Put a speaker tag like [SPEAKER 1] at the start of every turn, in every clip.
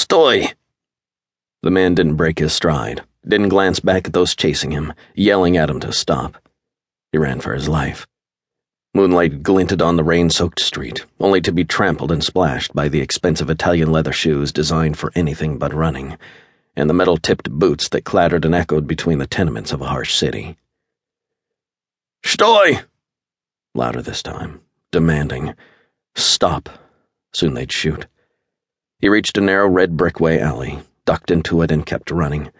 [SPEAKER 1] Stoy! The man didn't break his stride, didn't glance back at those chasing him, yelling at him to stop. He ran for his life. Moonlight glinted on the rain soaked street, only to be trampled and splashed by the expensive Italian leather shoes designed for anything but running, and the metal tipped boots that clattered and echoed between the tenements of a harsh city. Stoy! Louder this time, demanding. Stop. Soon they'd shoot. He reached a narrow red brickway alley, ducked into it, and kept running.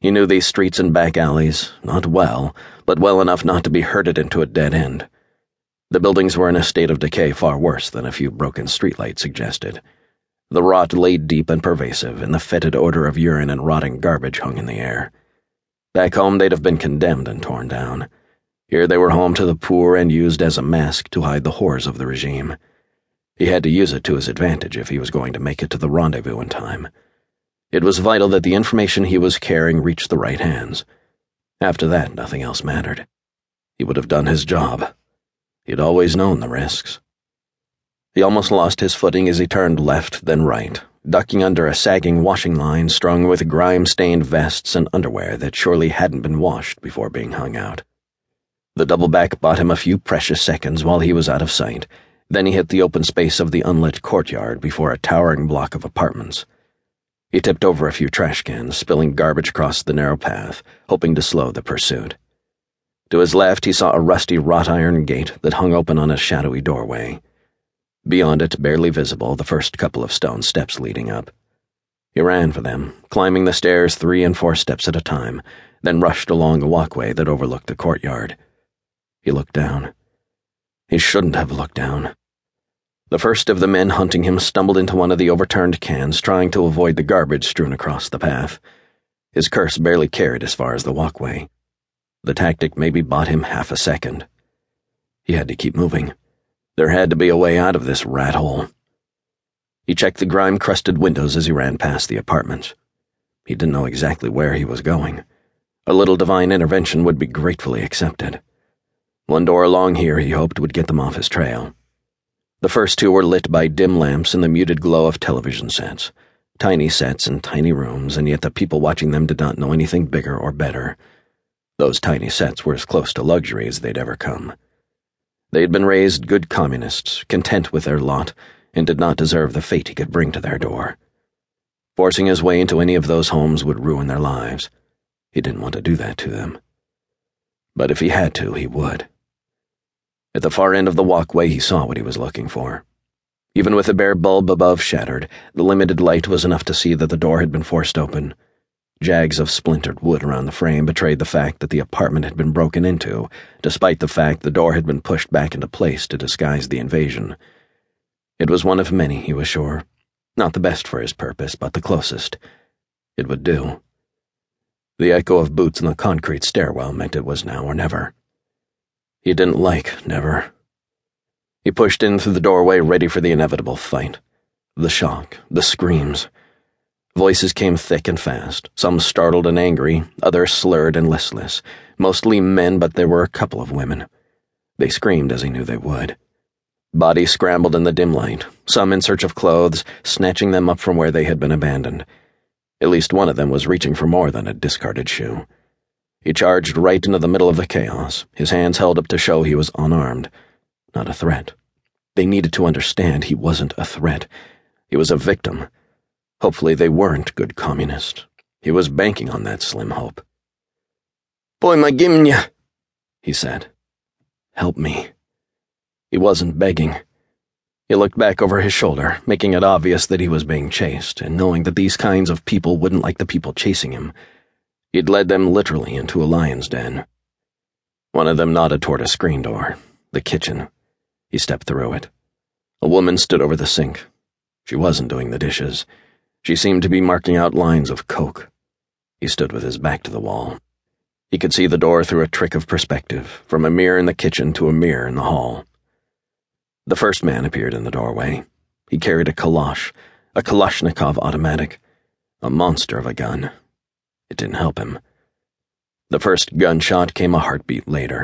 [SPEAKER 1] He knew these streets and back alleys, not well, but well enough not to be herded into a dead end. The buildings were in a state of decay far worse than a few broken streetlights suggested. The rot lay deep and pervasive, and the fetid odor of urine and rotting garbage hung in the air. Back home, they'd have been condemned and torn down. Here they were home to the poor and used as a mask to hide the horrors of the regime. He had to use it to his advantage if he was going to make it to the rendezvous in time. It was vital that the information he was carrying reached the right hands. After that, nothing else mattered. He would have done his job. He'd always known the risks. He almost lost his footing as he turned left, then right, ducking under a sagging washing line strung with grime stained vests and underwear that surely hadn't been washed before being hung out. The double back bought him a few precious seconds while he was out of sight. Then he hit the open space of the unlit courtyard before a towering block of apartments. He tipped over a few trash cans, spilling garbage across the narrow path, hoping to slow the pursuit. To his left, he saw a rusty wrought iron gate that hung open on a shadowy doorway. Beyond it, barely visible, the first couple of stone steps leading up. He ran for them, climbing the stairs three and four steps at a time, then rushed along a walkway that overlooked the courtyard. He looked down. He shouldn't have looked down. The first of the men hunting him stumbled into one of the overturned cans, trying to avoid the garbage strewn across the path. His curse barely carried as far as the walkway. The tactic maybe bought him half a second. He had to keep moving. There had to be a way out of this rat hole. He checked the grime crusted windows as he ran past the apartments. He didn't know exactly where he was going. A little divine intervention would be gratefully accepted. One door along here, he hoped, would get them off his trail. The first two were lit by dim lamps and the muted glow of television sets. Tiny sets in tiny rooms, and yet the people watching them did not know anything bigger or better. Those tiny sets were as close to luxury as they'd ever come. They had been raised good communists, content with their lot, and did not deserve the fate he could bring to their door. Forcing his way into any of those homes would ruin their lives. He didn't want to do that to them. But if he had to, he would. At the far end of the walkway, he saw what he was looking for. Even with the bare bulb above shattered, the limited light was enough to see that the door had been forced open. Jags of splintered wood around the frame betrayed the fact that the apartment had been broken into, despite the fact the door had been pushed back into place to disguise the invasion. It was one of many, he was sure. Not the best for his purpose, but the closest. It would do. The echo of boots in the concrete stairwell meant it was now or never. He didn't like never. He pushed in through the doorway, ready for the inevitable fight. The shock, the screams. Voices came thick and fast, some startled and angry, others slurred and listless. Mostly men, but there were a couple of women. They screamed as he knew they would. Bodies scrambled in the dim light, some in search of clothes, snatching them up from where they had been abandoned. At least one of them was reaching for more than a discarded shoe. He charged right into the middle of the chaos, his hands held up to show he was unarmed. Not a threat. They needed to understand he wasn't a threat. He was a victim. Hopefully they weren't good communists. He was banking on that slim hope.
[SPEAKER 2] Boy, my gimnya,
[SPEAKER 1] he said. Help me. He wasn't begging. He looked back over his shoulder, making it obvious that he was being chased, and knowing that these kinds of people wouldn't like the people chasing him. He'd led them literally into a lion's den. One of them nodded toward a screen door, the kitchen. He stepped through it. A woman stood over the sink. She wasn't doing the dishes. She seemed to be marking out lines of coke. He stood with his back to the wall. He could see the door through a trick of perspective, from a mirror in the kitchen to a mirror in the hall. The first man appeared in the doorway. He carried a kalash, a Kalashnikov automatic, a monster of a gun. It didn't help him. The first gunshot came a heartbeat later.